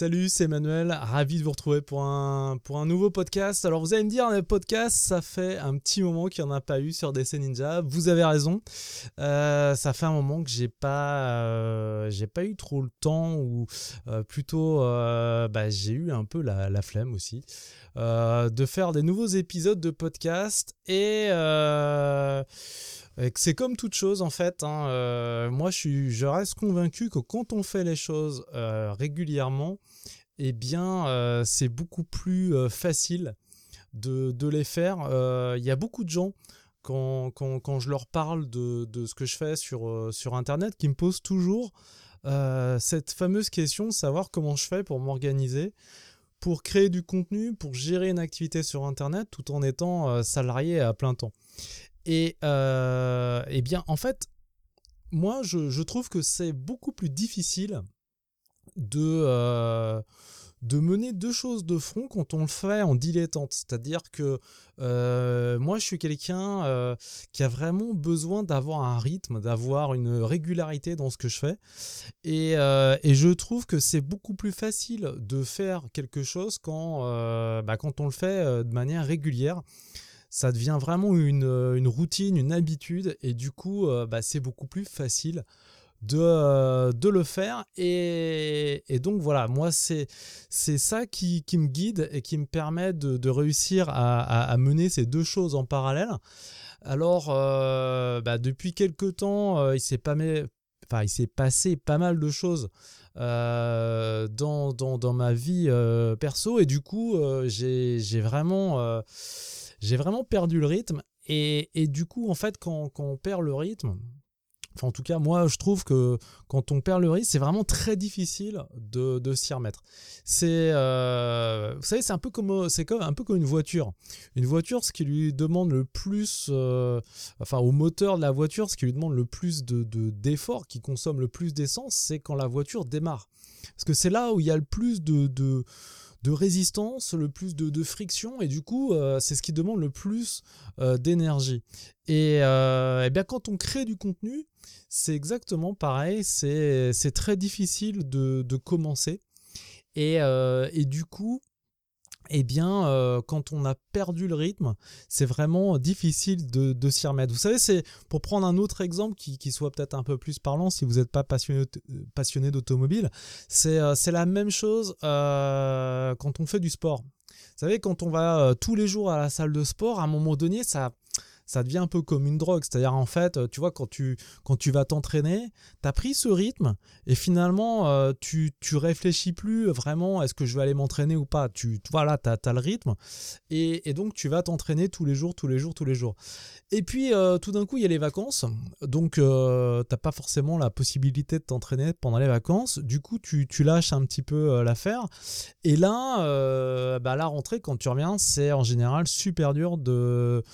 Salut, c'est Emmanuel, ravi de vous retrouver pour un, pour un nouveau podcast. Alors vous allez me dire, le podcast, ça fait un petit moment qu'il n'y en a pas eu sur DC Ninja. Vous avez raison, euh, ça fait un moment que j'ai pas, euh, pas eu trop le temps ou euh, plutôt bah, j'ai eu un peu la, la flemme aussi de faire des nouveaux épisodes de podcast et c'est comme toute chose en fait. Hein, euh, moi, je, reste convaincu que quand on fait les choses euh, régulièrement, eh bien, euh, c'est beaucoup plus facile de, les faire. Il y a beaucoup de gens, quand, je leur parle de, de, ce que je fais sur, sur Internet, qui me posent toujours cette fameuse question de savoir comment je fais pour m'organiser pour créer du contenu, pour gérer une activité sur Internet tout en étant salarié à plein temps. Et euh, eh bien, en fait, moi, je, trouve que c'est beaucoup plus difficile de, euh, de mener deux choses de front quand on le fait en dilettante. C'est-à-dire que euh, moi, je suis quelqu'un qui a vraiment besoin d'avoir un rythme, d'avoir une régularité dans ce que je fais. Et, et je trouve que c'est beaucoup plus facile de faire quelque chose quand, bah, quand on le fait de manière régulière ça devient vraiment une, euh, une, routine, une habitude, et du coup, euh, bah, c'est beaucoup plus facile de, euh, de le faire. Et, et, donc voilà, moi, c'est ça qui, qui, me guide et qui me permet de, de réussir à, à, mener ces deux choses en parallèle. Alors, bah, depuis quelques temps, il s'est pas Enfin, il s'est passé pas mal de choses dans, dans, dans, ma vie perso et du coup j'ai vraiment j'ai vraiment perdu le rythme. Et, et, du coup, en fait, quand, quand, on perd le rythme, enfin en tout cas, moi, je trouve que quand on perd le rythme, c'est vraiment très difficile de, de s'y remettre. C'est, euh, vous savez, c'est un peu comme, c'est comme un peu comme une voiture. Une voiture, ce qui lui demande le plus, euh, enfin au moteur de la voiture, ce qui lui demande le plus de, d'effort, qui consomme le plus d'essence, c'est quand la voiture démarre. Parce que c'est là où il y a le plus de, de de résistance, le plus de, friction, et du coup, euh, c'est ce qui demande le plus euh, d'énergie. Et, euh, eh bien, quand on crée du contenu, c'est exactement pareil, c'est très difficile de, commencer. Et, et, du coup, eh bien, euh, quand on a perdu le rythme, c'est vraiment difficile de, s'y remettre. Vous savez, c'est pour prendre un autre exemple qui, soit peut-être un peu plus parlant si vous n'êtes pas passionné, passionné d'automobile, c'est euh, la même chose euh, quand on fait du sport. Vous savez, quand on va tous les jours à la salle de sport, à un moment donné, ça, ça devient un peu comme une drogue. C'est-à-dire, en fait, tu vois, quand tu, quand tu vas t'entraîner, tu as pris ce rythme et finalement, euh, tu, tu réfléchis plus vraiment est-ce que je vais aller m'entraîner ou pas. Tu, voilà, tu as, le rythme et, donc tu vas t'entraîner tous les jours, tous les jours, tous les jours. Et puis, euh, tout d'un coup, il y a les vacances. Donc, euh, tu n'as pas forcément la possibilité de t'entraîner pendant les vacances. Du coup, tu, tu lâches un petit peu l'affaire. Et là, bah, la rentrée, quand tu reviens, c'est en général super dur de,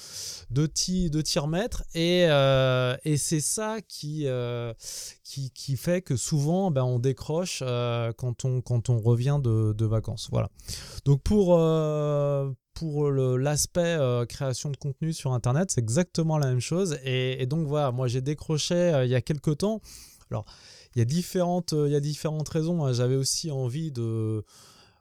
de de t'y remettre. Et, euh, et c'est ça qui, euh, qui, qui, fait que souvent ben, on décroche euh, quand, on, quand on revient de, vacances. Voilà. Donc pour, pour l'aspect création de contenu sur Internet, c'est exactement la même chose. Et, et donc voilà, moi j'ai décroché il y a quelques temps. Alors, il y a différentes, il y a différentes raisons. Hein. J'avais aussi envie de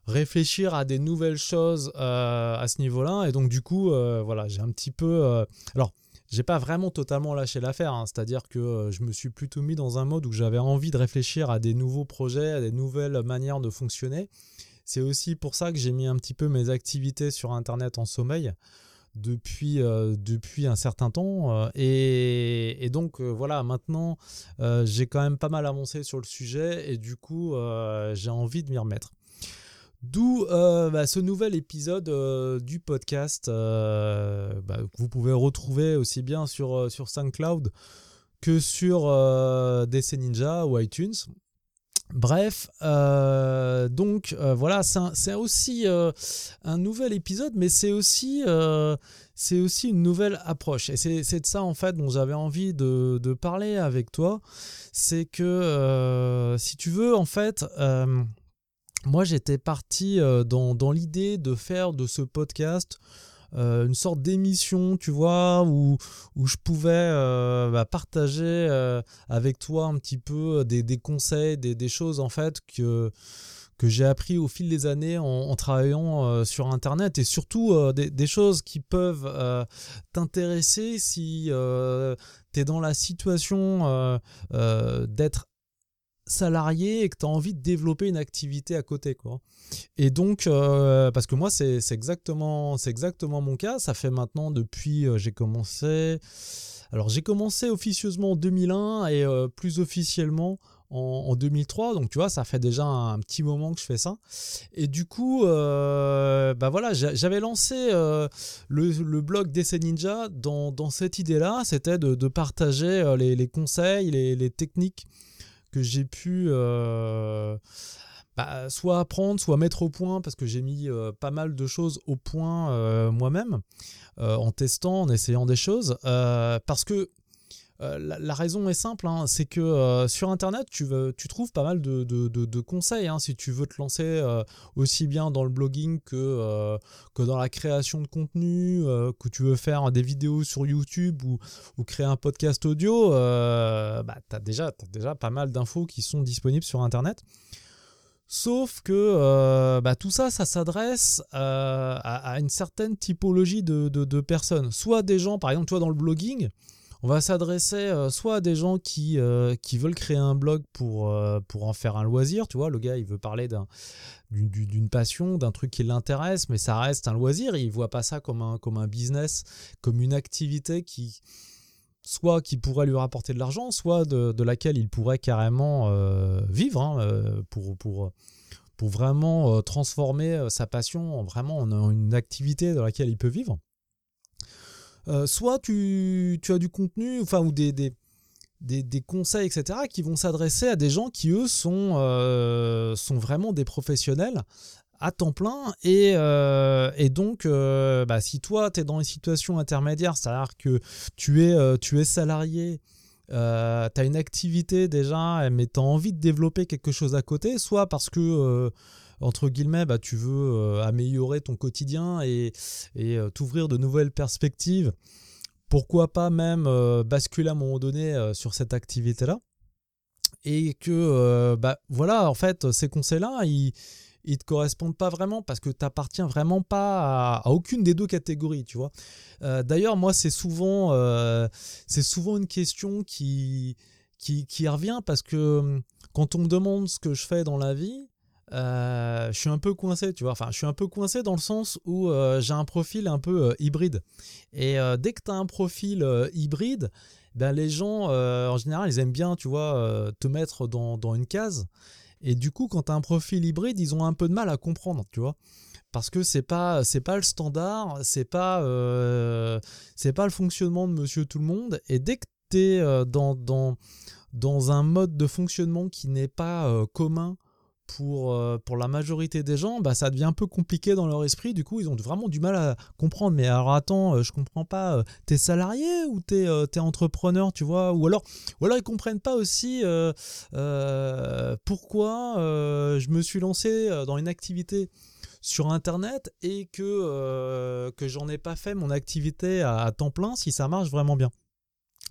réfléchir à des nouvelles choses euh, à ce niveau-là. Et donc, du coup, euh, voilà, j'ai un petit peu. Euh, alors, j'ai pas vraiment totalement lâché l'affaire, hein. c'est-à-dire que je me suis plutôt mis dans un mode où j'avais envie de réfléchir à des nouveaux projets, à des nouvelles manières de fonctionner. C'est aussi pour ça que j'ai mis un petit peu mes activités sur Internet en sommeil depuis, depuis un certain temps. et, donc voilà, maintenant j'ai quand même pas mal avancé sur le sujet et du coup j'ai envie de m'y remettre. D'où euh, bah, ce nouvel épisode euh, du podcast euh, bah, que vous pouvez retrouver aussi bien sur, sur SoundCloud que sur DC Ninja ou iTunes. Bref, donc voilà, c'est aussi un nouvel épisode, mais c'est aussi, aussi une nouvelle approche. Et c'est de ça en fait dont j'avais envie de, de, parler avec toi. C'est que si tu veux, en fait moi j'étais parti euh, dans, l'idée de faire de ce podcast euh, une sorte d'émission, tu vois, où, où je pouvais euh, bah, partager avec toi un petit peu des, conseils, des, choses en fait que, que j'ai appris au fil des années en, travaillant sur Internet. Et surtout des, choses qui peuvent t'intéresser si tu es dans la situation d'être salarié et que tu as envie de développer une activité à côté. Quoi. Et donc, euh, parce que moi, c'est exactement, exactement mon cas. Ça fait maintenant depuis, euh, j'ai commencé. Alors, j'ai commencé officieusement en 2001 et euh, plus officiellement en, 2003. Donc, tu vois, ça fait déjà un, petit moment que je fais ça. Et du coup, bah voilà, j'avais lancé le, blog d'Essai Ninja dans, dans cette idée-là. C'était de, partager les, conseils, les techniques j'ai pu euh, bah, soit apprendre, soit mettre au point, parce que j'ai mis euh, pas mal de choses au point euh, moi-même, en testant, en essayant des choses, parce que euh, la, raison est simple, hein, c'est que euh, sur Internet, tu, trouves pas mal de, conseils hein, si tu veux te lancer euh, aussi bien dans le blogging que, dans la création de contenu, que tu veux faire des vidéos sur YouTube ou, créer un podcast audio, bah, tu as, déjà, déjà pas mal d'infos qui sont disponibles sur Internet. Sauf que bah, tout ça, ça s'adresse à, une certaine typologie de, de, personnes. Soit des gens, par exemple, toi dans le blogging, on va s'adresser euh, soit à des gens qui, euh, veulent créer un blog pour, euh, pour en faire un loisir, tu vois, le gars il veut parler d'une passion, d'un truc qui l'intéresse, mais ça reste un loisir, il voit pas ça comme un, business, comme une activité qui soit qui pourrait lui rapporter de l'argent, soit de, laquelle il pourrait carrément vivre hein, pour vraiment transformer sa passion en vraiment en une activité dans laquelle il peut vivre. Euh, soit tu, as du contenu, enfin, ou des, des, conseils, etc., qui vont s'adresser à des gens qui, eux, sont, euh, sont vraiment des professionnels à temps plein. Et, euh, donc, bah, si toi, tu es dans une situation intermédiaire, c'est-à-dire que tu es, tu es salarié, tu as une activité déjà, mais tu as envie de développer quelque chose à côté, soit parce que entre guillemets, bah, tu veux euh, améliorer ton quotidien et, euh, t'ouvrir de nouvelles perspectives. Pourquoi pas même euh, basculer à un moment donné sur cette activité-là Et que, bah, voilà, en fait, ces conseils-là, ils ne te correspondent pas vraiment parce que tu n'appartiens vraiment pas à, aucune des deux catégories, tu vois. D'ailleurs, moi, c'est souvent, souvent une question qui, qui, revient parce que hum, quand on me demande ce que je fais dans la vie, je suis un peu coincé, tu vois. Enfin, je suis un peu coincé dans le sens où euh, j'ai un profil un peu euh, hybride. Et dès que tu as un profil hybride, ben, les gens, en général, ils aiment bien, tu vois, te mettre dans, dans, une case. Et du coup, quand tu as un profil hybride, ils ont un peu de mal à comprendre, tu vois. Parce que c'est pas c'est pas le standard, c'est pas c'est pas le fonctionnement de Monsieur Tout le Monde. Et dès que tu es dans, dans dans un mode de fonctionnement qui n'est pas commun pour, euh, pour la majorité des gens, bah, ça devient un peu compliqué dans leur esprit. Du coup, ils ont vraiment du mal à comprendre. Mais alors, attends, euh, je comprends pas. Euh, t'es salarié ou t'es es entrepreneur, tu vois? Ou alors, ou alors ils comprennent pas aussi pourquoi je me suis lancé dans une activité sur Internet et que, que j'en ai pas fait mon activité à temps plein si ça marche vraiment bien.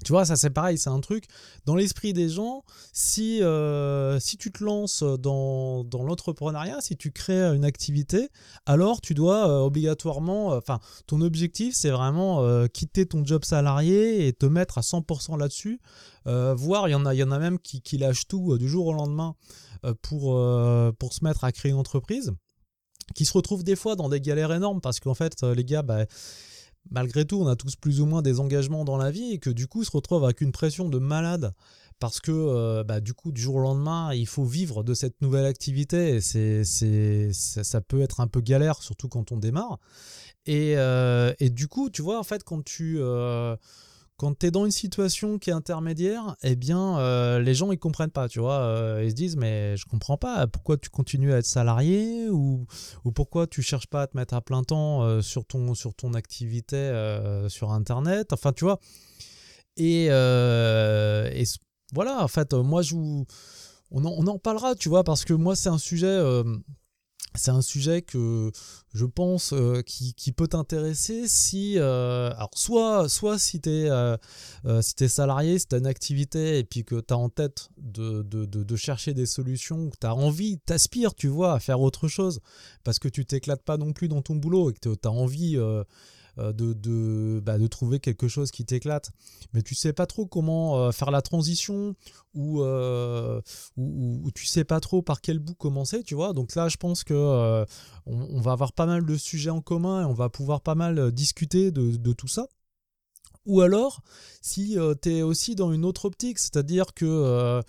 Tu vois, ça c'est pareil, c'est un truc. Dans l'esprit des gens, si, euh, si tu te lances dans, dans l'entrepreneuriat, si tu crées une activité, alors tu dois euh, obligatoirement, euh, enfin, ton objectif c'est vraiment quitter ton job salarié et te mettre à 100% là-dessus. voire, il y, en a, y en a même qui, qui lâchent tout du jour au lendemain pour, pour se mettre à créer une entreprise, qui se retrouvent des fois dans des galères énormes parce qu'en fait, les gars, bah, malgré tout, on a tous plus ou moins des engagements dans la vie et que du coup, se retrouve avec une pression de malade parce que euh, bah, du coup, du jour au lendemain, il faut vivre de cette nouvelle activité et c'est, c'est, ça, peut être un peu galère, surtout quand on démarre. Et, euh, et du coup, tu vois, en fait, quand tu, euh, quand tu es dans une situation qui est intermédiaire, eh bien, euh, les gens, ils comprennent pas, tu vois. Euh, ils se disent, mais je comprends pas, pourquoi tu continues à être salarié ou, ou pourquoi tu cherches pas à te mettre à plein temps euh, sur, ton, sur ton activité sur Internet? Enfin, tu vois. Et, voilà, en fait, moi, je on en, on en parlera, tu vois, parce que moi, c'est un sujet c'est un sujet que je pense euh, qui, peut t'intéresser si euh, alors soit soit si tu es, euh, si salarié si tu une activité et puis que tu en tête de, chercher des solutions que tu envie t'aspires tu vois à faire autre chose parce que tu t'éclates pas non plus dans ton boulot et que tu as envie euh, de, bah, de, trouver quelque chose qui t'éclate, mais tu sais pas trop comment euh, faire la transition euh, ou, ou, tu sais pas trop par quel bout commencer, tu vois. Donc là, je pense que on, va avoir pas mal de sujets en commun et on va pouvoir pas mal discuter de, de tout ça. Ou alors, si tu es aussi dans une autre optique, c'est-à-dire que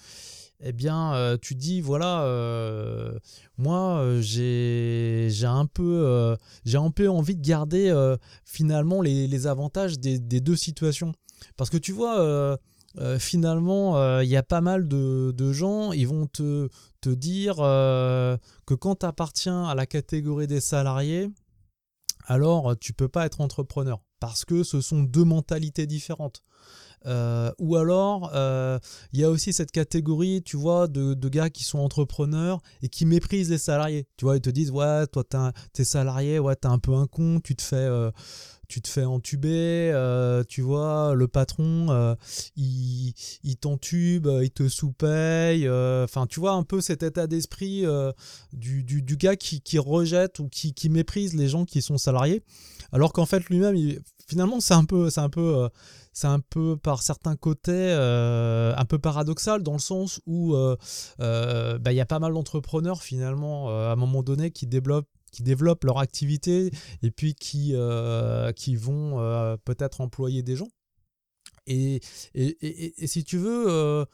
eh bien, euh, tu dis voilà, euh, moi, euh, j'ai un peu, j'ai un peu envie de garder finalement les, avantages des, deux situations, parce que tu vois. finalement, il y a pas mal de, gens, ils vont te, te dire que quand tu appartiens à la catégorie des salariés, alors tu peux pas être entrepreneur parce que ce sont deux mentalités différentes. Euh, ou alors, euh, il y a aussi cette catégorie, tu vois, de, gars qui sont entrepreneurs et qui méprisent les salariés. Tu vois, ils te disent, ouais, toi, t'es salarié, ouais, t'es un peu un con, tu te fais... Euh, tu te fais entuber, tu vois, le patron, il, il t'entube, il te sous-paye. Enfin, tu vois un peu cet état d'esprit du, du, gars qui, qui, rejette ou qui, qui, méprise les gens qui sont salariés. Alors qu'en fait, lui-même, finalement, c'est un peu, c'est un peu, c'est un peu par certains côtés euh, un peu paradoxal dans le sens où euh, euh, bah, il y a pas mal d'entrepreneurs finalement à un moment donné qui développent qui développent leur activité et puis qui, qui vont peut-être employer des gens. Et, et, et, si tu veux,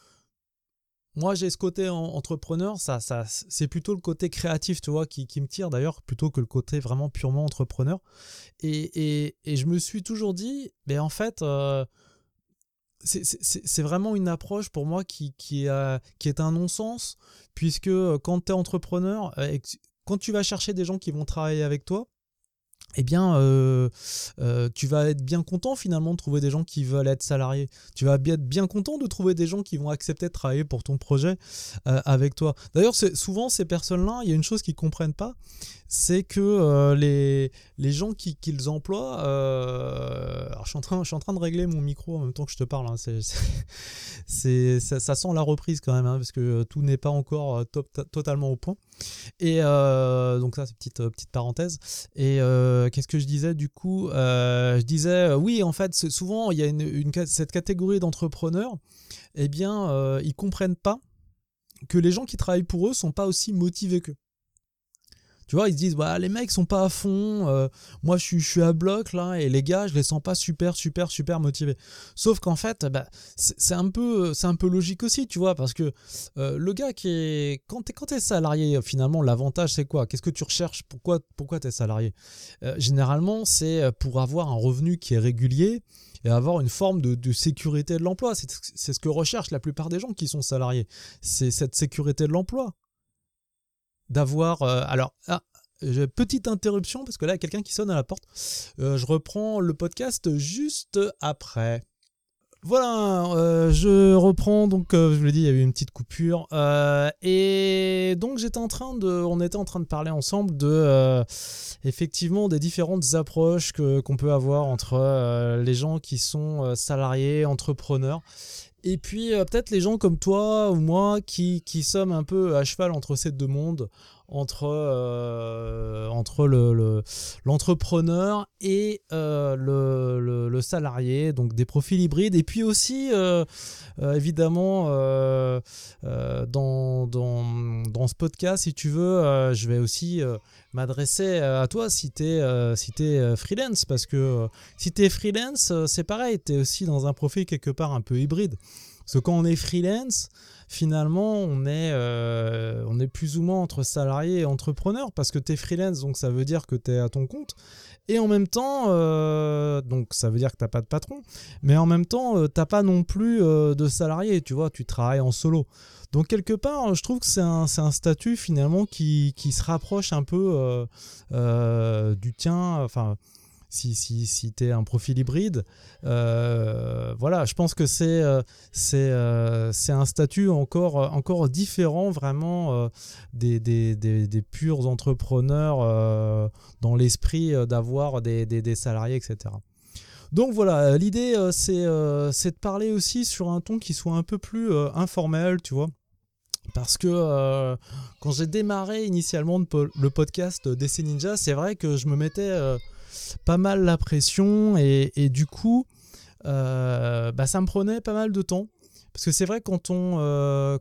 moi, j'ai ce côté entrepreneur, ça, ça, c'est plutôt le côté créatif, tu vois, qui, me tire d'ailleurs, plutôt que le côté vraiment purement entrepreneur. Et, je me suis toujours dit, mais en fait, euh, c'est vraiment une approche pour moi qui, qui, qui est un non-sens, puisque euh, quand tu es entrepreneur, euh, quand tu vas chercher des gens qui vont travailler avec toi, eh bien, euh, euh, tu vas être bien content finalement de trouver des gens qui veulent être salariés. Tu vas être bien content de trouver des gens qui vont accepter de travailler pour ton projet euh, avec toi. D'ailleurs, souvent ces personnes-là, il y a une chose qu'ils comprennent pas, c'est que les, les gens qui, qu'ils emploient, alors je suis, en train, je suis en train de régler mon micro en même temps que je te parle. Hein, c'est, ça, sent la reprise quand même, hein, parce que tout n'est pas encore totalement au point. Et donc ça, c'est petite petite parenthèse. Et euh, qu'est-ce que je disais du coup euh, Je disais, euh, oui, en fait, souvent, il y a cette catégorie d'entrepreneurs, eh bien, ils comprennent pas que les gens qui travaillent pour eux sont pas aussi motivés qu'eux. Tu vois, ils se disent, bah, les mecs sont pas à fond, euh, moi je suis, je suis à bloc là, et les gars, je les sens pas super, super, super motivés. Sauf qu'en fait, bah, c'est un, peu, un peu logique aussi, tu vois, parce que euh, le gars qui est. Quand tu es, salarié, finalement, l'avantage c'est quoi? Qu'est-ce que tu recherches? Pourquoi, pourquoi tu es salarié? Euh, Généralement, c'est pour avoir un revenu qui est régulier et avoir une forme de, de sécurité de l'emploi. C'est ce que recherchent la plupart des gens qui sont salariés. C'est cette sécurité de l'emploi d'avoir. Euh, alors, ah, petite interruption parce que là, il y a quelqu'un qui sonne à la porte. Euh, je reprends le podcast juste après. Voilà, euh, je reprends donc, je vous l'ai dit, il y a eu une petite coupure et donc j'étais en train de, on était en train de parler ensemble de effectivement des différentes approches qu'on peut avoir entre les gens qui sont salariés, entrepreneurs et puis euh, peut-être les gens comme toi ou moi qui, qui, sommes un peu à cheval entre ces deux mondes, entre, euh, entre l'entrepreneur le, et euh, le, le, salarié, donc des profils hybrides. Et puis aussi, évidemment, dans, dans, dans, ce podcast, si tu veux, je vais aussi m'adresser à toi si tu es, si es freelance, parce que si tu es freelance, c'est pareil, tu es aussi dans un profil quelque part un peu hybride. Parce que quand on est freelance, finalement, on est, euh, on est plus ou moins entre salarié et entrepreneur parce que tu es freelance, donc ça veut dire que tu es à ton compte. Et en même temps, euh, donc ça veut dire que tu n'as pas de patron, mais en même temps, euh, tu n'as pas non plus de salarié, tu vois, tu travailles en solo. Donc quelque part, je trouve que c'est un, un, statut finalement qui, qui, se rapproche un peu du tien, enfin si, si, si tu es un profil hybride. voilà, je pense que c'est c'est c'est un statut encore, encore différent vraiment des, des, des, des, purs entrepreneurs dans l'esprit d'avoir des, des, salariés, etc. Donc voilà, l'idée c'est de parler aussi sur un ton qui soit un peu plus informel, tu vois. Parce que euh, quand j'ai démarré initialement le podcast DC Ninja, c'est vrai que je me mettais euh, pas mal la pression et, du coup, euh, bah, ça me prenait pas mal de temps. Parce que c'est vrai quand on,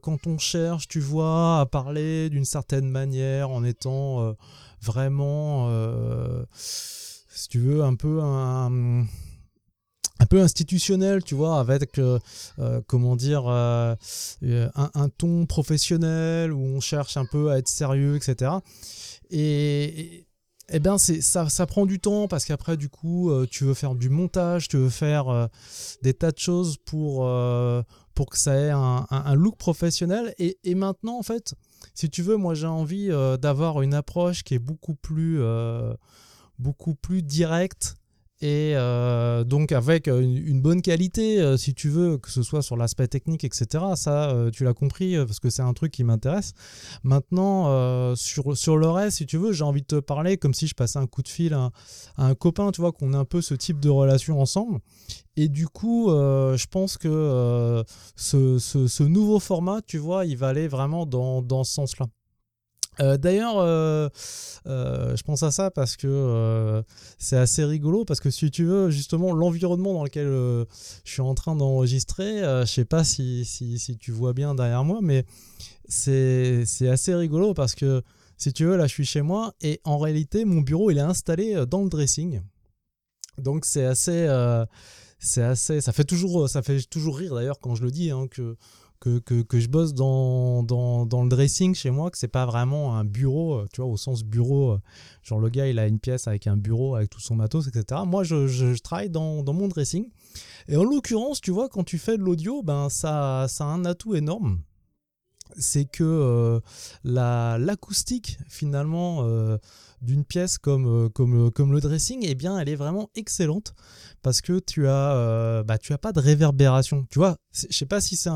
quand on cherche, tu vois, à parler d'une certaine manière en étant vraiment, si tu veux, un peu un un peu institutionnel, tu vois, avec, euh, euh, comment dire, euh, un, ton professionnel où on cherche un peu à être sérieux, etc. Et, eh c'est ça, prend du temps parce qu'après du coup tu veux faire du montage, tu veux faire des tas de choses pour pour que ça ait un, look professionnel. Et, et, maintenant en fait, si tu veux, moi j'ai envie d'avoir une approche qui est beaucoup plus beaucoup plus directe et euh, donc avec une, bonne qualité, euh, si tu veux, que ce soit sur l'aspect technique, etc. Ça, euh, tu l'as compris, parce que c'est un truc qui m'intéresse. Maintenant, sur, sur le reste, si tu veux, j'ai envie de te parler comme si je passais un coup de fil à, un copain, tu vois, qu'on a un peu ce type de relation ensemble. Et du coup, je pense que ce, ce, nouveau format, tu vois, il va aller vraiment dans, dans ce sens-là. Euh, d'ailleurs, euh, euh, je pense à ça parce que c'est assez rigolo parce que si tu veux justement l'environnement dans lequel je suis en train d'enregistrer, je sais pas si, si, tu vois bien derrière moi, mais c'est assez rigolo parce que si tu veux, là je suis chez moi et en réalité mon bureau il est installé dans le dressing. Donc c'est assez, c'est assez, ça fait toujours, ça fait toujours rire d'ailleurs quand je le dis hein, que que, que, je bosse dans, dans, dans, le dressing chez moi, que c'est pas vraiment un bureau, euh, tu vois, au sens bureau, euh, genre le gars il a une pièce avec un bureau, avec tout son matos, etc. Moi je, je, travaille dans, dans, mon dressing. Et en l'occurrence, tu vois, quand tu fais de l'audio, ben ça, ça a un atout énorme. C'est que euh, la l'acoustique finalement d'une pièce comme, comme, comme le dressing, eh bien elle est vraiment excellente parce que tu as, euh, bah, tu as pas de réverbération. Tu vois, je sais pas si c'est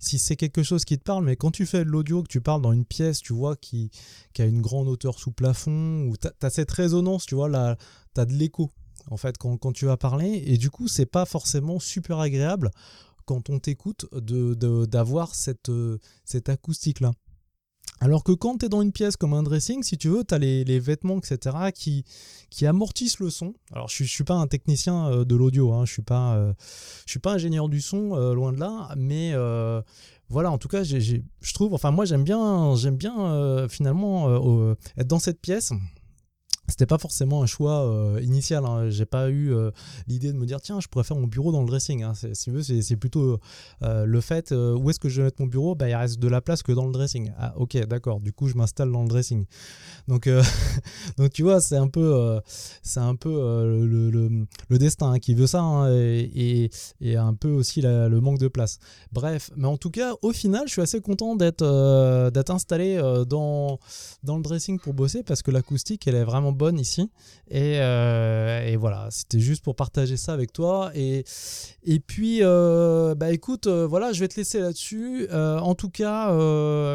si c'est quelque chose qui te parle, mais quand tu fais de l'audio, que tu parles dans une pièce, tu vois, qui, qui a une grande hauteur sous plafond, ou tu as, cette résonance, tu vois, là, tu as de l'écho, en fait, quand, quand, tu vas parler, et du coup, c'est pas forcément super agréable quand on t'écoute de, d'avoir cette, euh, cette acoustique-là. Alors que quand tu es dans une pièce comme un dressing, si tu veux, tu as les, vêtements, etc., qui, qui amortissent le son. Alors, je ne suis pas un technicien euh, de l'audio, hein, je ne suis, pas, euh, suis pas ingénieur du son, loin de là, mais voilà, en tout cas, je trouve, enfin, moi, j'aime bien, j'aime bien finalement être dans cette pièce c'était pas forcément un choix euh, initial. Hein. J'ai pas eu euh, l'idée de me dire tiens, je pourrais faire mon bureau dans le dressing. Hein. C'est, c'est, plutôt euh, le fait où est-ce que je vais mettre mon bureau? Bah, Il reste de la place que dans le dressing. Ah, ok, d'accord. Du coup, je m'installe dans le dressing. Donc, donc tu vois, c'est un peu, c'est un peu le, le, destin hein, qui veut ça et, et, un peu aussi le manque de place. Bref, mais en tout cas, au final, je suis assez content d'être, d'être installé dans, dans le dressing pour bosser parce que l'acoustique, elle est vraiment ici. Euh, et, voilà, c'était juste pour partager ça avec toi. Et, et puis, euh, bah écoute, euh, voilà, je vais te laisser là-dessus. en tout cas,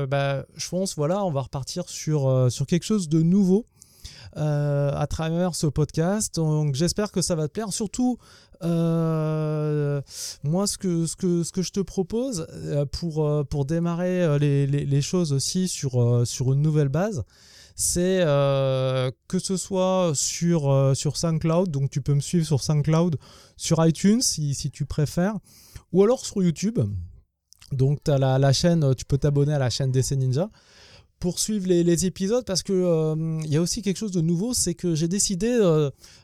bah, je pense, voilà, on va repartir sur, sur quelque chose de nouveau. à travers ce podcast. Donc j'espère que ça va te plaire. Surtout, moi, ce que, ce, que, ce que je te propose pour, pour démarrer les, les, les choses aussi sur, sur une nouvelle base, c'est euh, que ce soit sur, euh, sur SoundCloud, donc tu peux me suivre sur SoundCloud, sur iTunes si, si tu préfères, ou alors sur YouTube. Donc as la, chaîne, tu peux t'abonner à la chaîne DC Ninja pour suivre les, épisodes parce que euh, il y a aussi quelque chose de nouveau, c'est que j'ai décidé,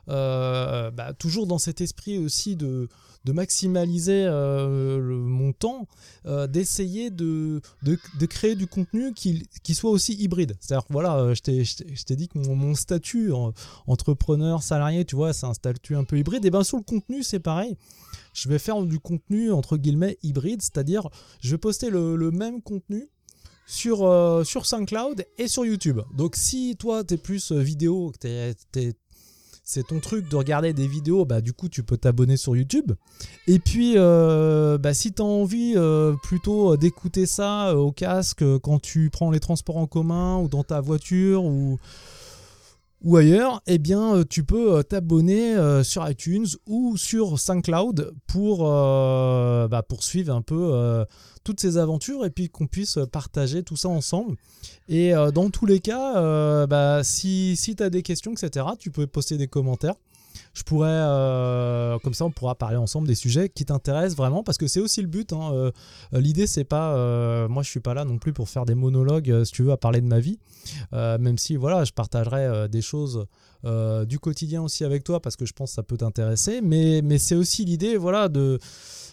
bah, toujours dans cet esprit aussi de, maximaliser euh, mon temps, euh, d'essayer de, de, créer du contenu qui, soit aussi hybride. C'est-à-dire, voilà, euh, je t'ai dit que mon, statut entrepreneur, salarié, tu vois, c'est un statut un peu hybride. Et bien sur le contenu, c'est pareil. Je vais faire du contenu entre guillemets hybride, c'est-à-dire je vais poster le, même contenu sur, sur SoundCloud et sur YouTube. Donc si toi tu es plus vidéo, tu es c'est ton truc de regarder des vidéos, bah du coup tu peux t'abonner sur YouTube. Et puis euh, bah, si tu as envie euh, plutôt d'écouter ça euh, au casque quand tu prends les transports en commun ou dans ta voiture ou, ou ailleurs, eh bien tu peux t'abonner sur iTunes ou sur SoundCloud pour bah, poursuivre un peu toutes ces aventures et puis qu'on puisse partager tout ça ensemble. Et euh, dans tous les cas, euh, bah, si, si tu as des questions, etc., tu peux poster des commentaires. Je pourrais, euh, comme ça, on pourra parler ensemble des sujets qui t'intéressent vraiment, parce que c'est aussi le but. Hein, L'idée, c'est pas, moi, je suis pas là non plus pour faire des monologues, si tu veux, à parler de ma vie, même si, voilà, je partagerai des choses du quotidien aussi avec toi, parce que je pense que ça peut t'intéresser. Mais, mais c'est aussi l'idée, voilà, de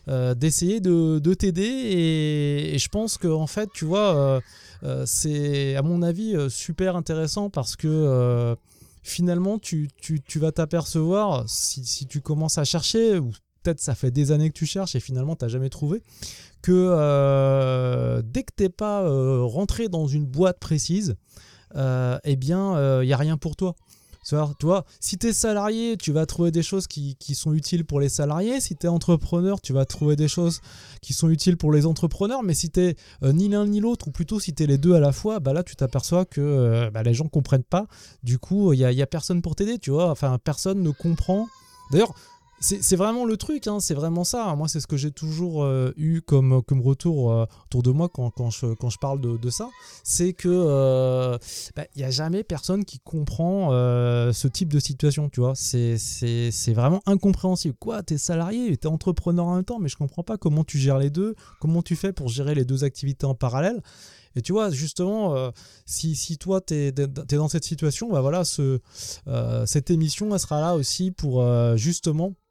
euh, d'essayer de, t'aider. Et, je pense que, en fait, tu vois, euh, euh, c'est à mon avis super intéressant parce que finalement, tu, vas t'apercevoir, si, tu commences à chercher, ou peut-être ça fait des années que tu cherches et finalement, tu n'as jamais trouvé, que dès que tu n'es pas rentré dans une boîte précise, eh bien, il n'y a rien pour toi. Tu vois, si tu es salarié, tu vas trouver des choses qui, sont utiles pour les salariés. Si tu es entrepreneur, tu vas trouver des choses qui sont utiles pour les entrepreneurs. Mais si tu euh, ni l'un ni l'autre, ou plutôt si tu es les deux à la fois, bah là, tu t'aperçois que euh, bah, les gens comprennent pas. Du coup, il n'y a, y a personne pour t'aider, tu vois. Enfin, personne ne comprend. D'ailleurs, c'est vraiment le truc, hein, c'est vraiment ça. Moi, c'est ce que j'ai toujours euh, eu comme, retour euh, autour de moi quand, quand, je, quand je parle de, ça. C'est que il euh, n'y bah, a jamais personne qui comprend ce type de situation, tu vois. C'est vraiment incompréhensible. Quoi, t'es salarié, t'es entrepreneur en même temps, mais je comprends pas comment tu gères les deux, comment tu fais pour gérer les deux activités en parallèle. Et tu vois, justement, si, si, toi, tu es, dans cette situation, bah voilà, ce, cette émission, elle sera là aussi pour justement euh,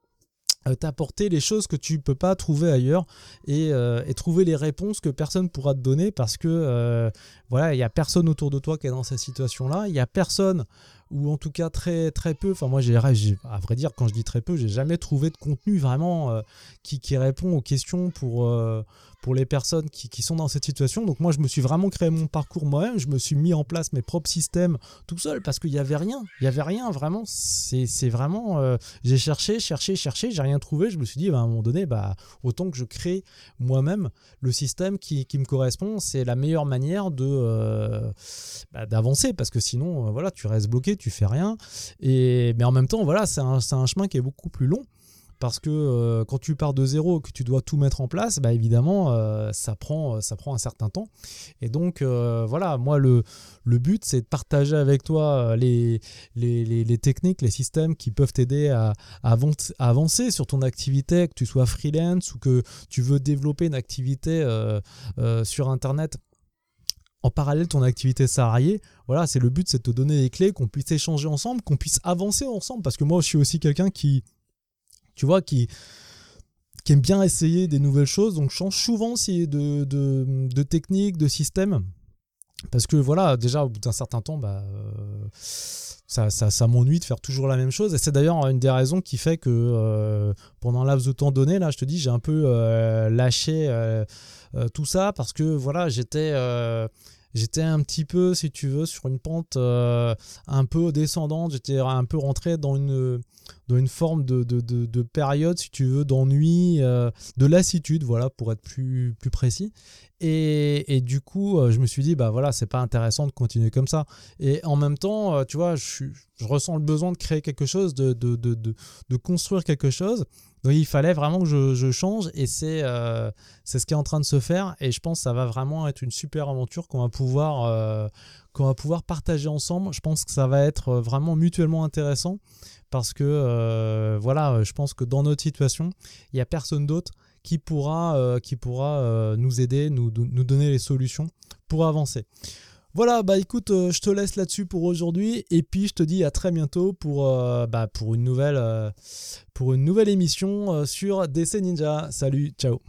t'apporter les choses que tu peux pas trouver ailleurs euh, et, trouver les réponses que personne pourra te donner parce que euh, voilà il y a personne autour de toi qui est dans cette situation là il y a personne ou en tout cas très très peu enfin moi j'ai à vrai dire quand je dis très peu j'ai jamais trouvé de contenu vraiment qui, qui, répond aux questions pour pour les personnes qui, sont dans cette situation. Donc moi, je me suis vraiment créé mon parcours moi-même, je me suis mis en place mes propres systèmes tout seul parce qu'il n'y avait rien. Il n'y avait rien, vraiment. C'est vraiment... Euh, j'ai cherché, cherché, cherché, j'ai rien trouvé. Je me suis dit, bah, à un moment donné, bah, autant que je crée moi-même le système qui, me correspond. C'est la meilleure manière de euh, bah, d'avancer parce que sinon, euh, voilà, tu restes bloqué, tu fais rien. Et, mais en même temps, voilà, c'est un, un chemin qui est beaucoup plus long parce que euh, quand tu pars de zéro, que tu dois tout mettre en place, bah évidemment, euh, ça, prend, ça prend un certain temps. Et donc, euh, voilà, moi, le, le but, c'est de partager avec toi les, les, les, techniques, les systèmes qui peuvent t'aider à, à, avancer sur ton activité, que tu sois freelance ou que tu veux développer une activité sur Internet en parallèle ton activité salariée. Voilà, c'est le but, c'est de te donner les clés, qu'on puisse échanger ensemble, qu'on puisse avancer ensemble. Parce que moi, je suis aussi quelqu'un qui tu vois, qui, qui aime bien essayer des nouvelles choses. Donc, change souvent de, de, de technique, de système. Parce que voilà, déjà, au bout d'un certain temps, bah, euh, ça, ça, m'ennuie de faire toujours la même chose. Et c'est d'ailleurs une des raisons qui fait que euh, pendant un laps de temps donné, là, je te dis, j'ai un peu euh, lâché tout ça parce que voilà, j'étais j'étais un petit peu, si tu veux, sur une pente un peu descendante. J'étais un peu rentré dans une dans une forme de, de, de, période, si tu veux, d'ennui, euh, de lassitude, voilà, pour être plus, plus précis. Et, et, du coup, euh, je me suis dit, bah voilà, c'est pas intéressant de continuer comme ça. Et en même temps, euh, tu vois, je, je, ressens le besoin de créer quelque chose, de, de, de, de construire quelque chose. Donc il fallait vraiment que je, change et c'est c'est ce qui est en train de se faire. Et je pense que ça va vraiment être une super aventure qu'on va pouvoir, qu'on va pouvoir partager ensemble. Je pense que ça va être vraiment mutuellement intéressant parce que euh, voilà, je pense que dans notre situation, il n'y a personne d'autre qui pourra, euh, qui pourra euh, nous aider, nous, nous donner les solutions pour avancer. Voilà, bah écoute, je te laisse là-dessus pour aujourd'hui et puis je te dis à très bientôt pour, bah, pour, une, nouvelle, pour une nouvelle émission sur DC Ninja. Salut, ciao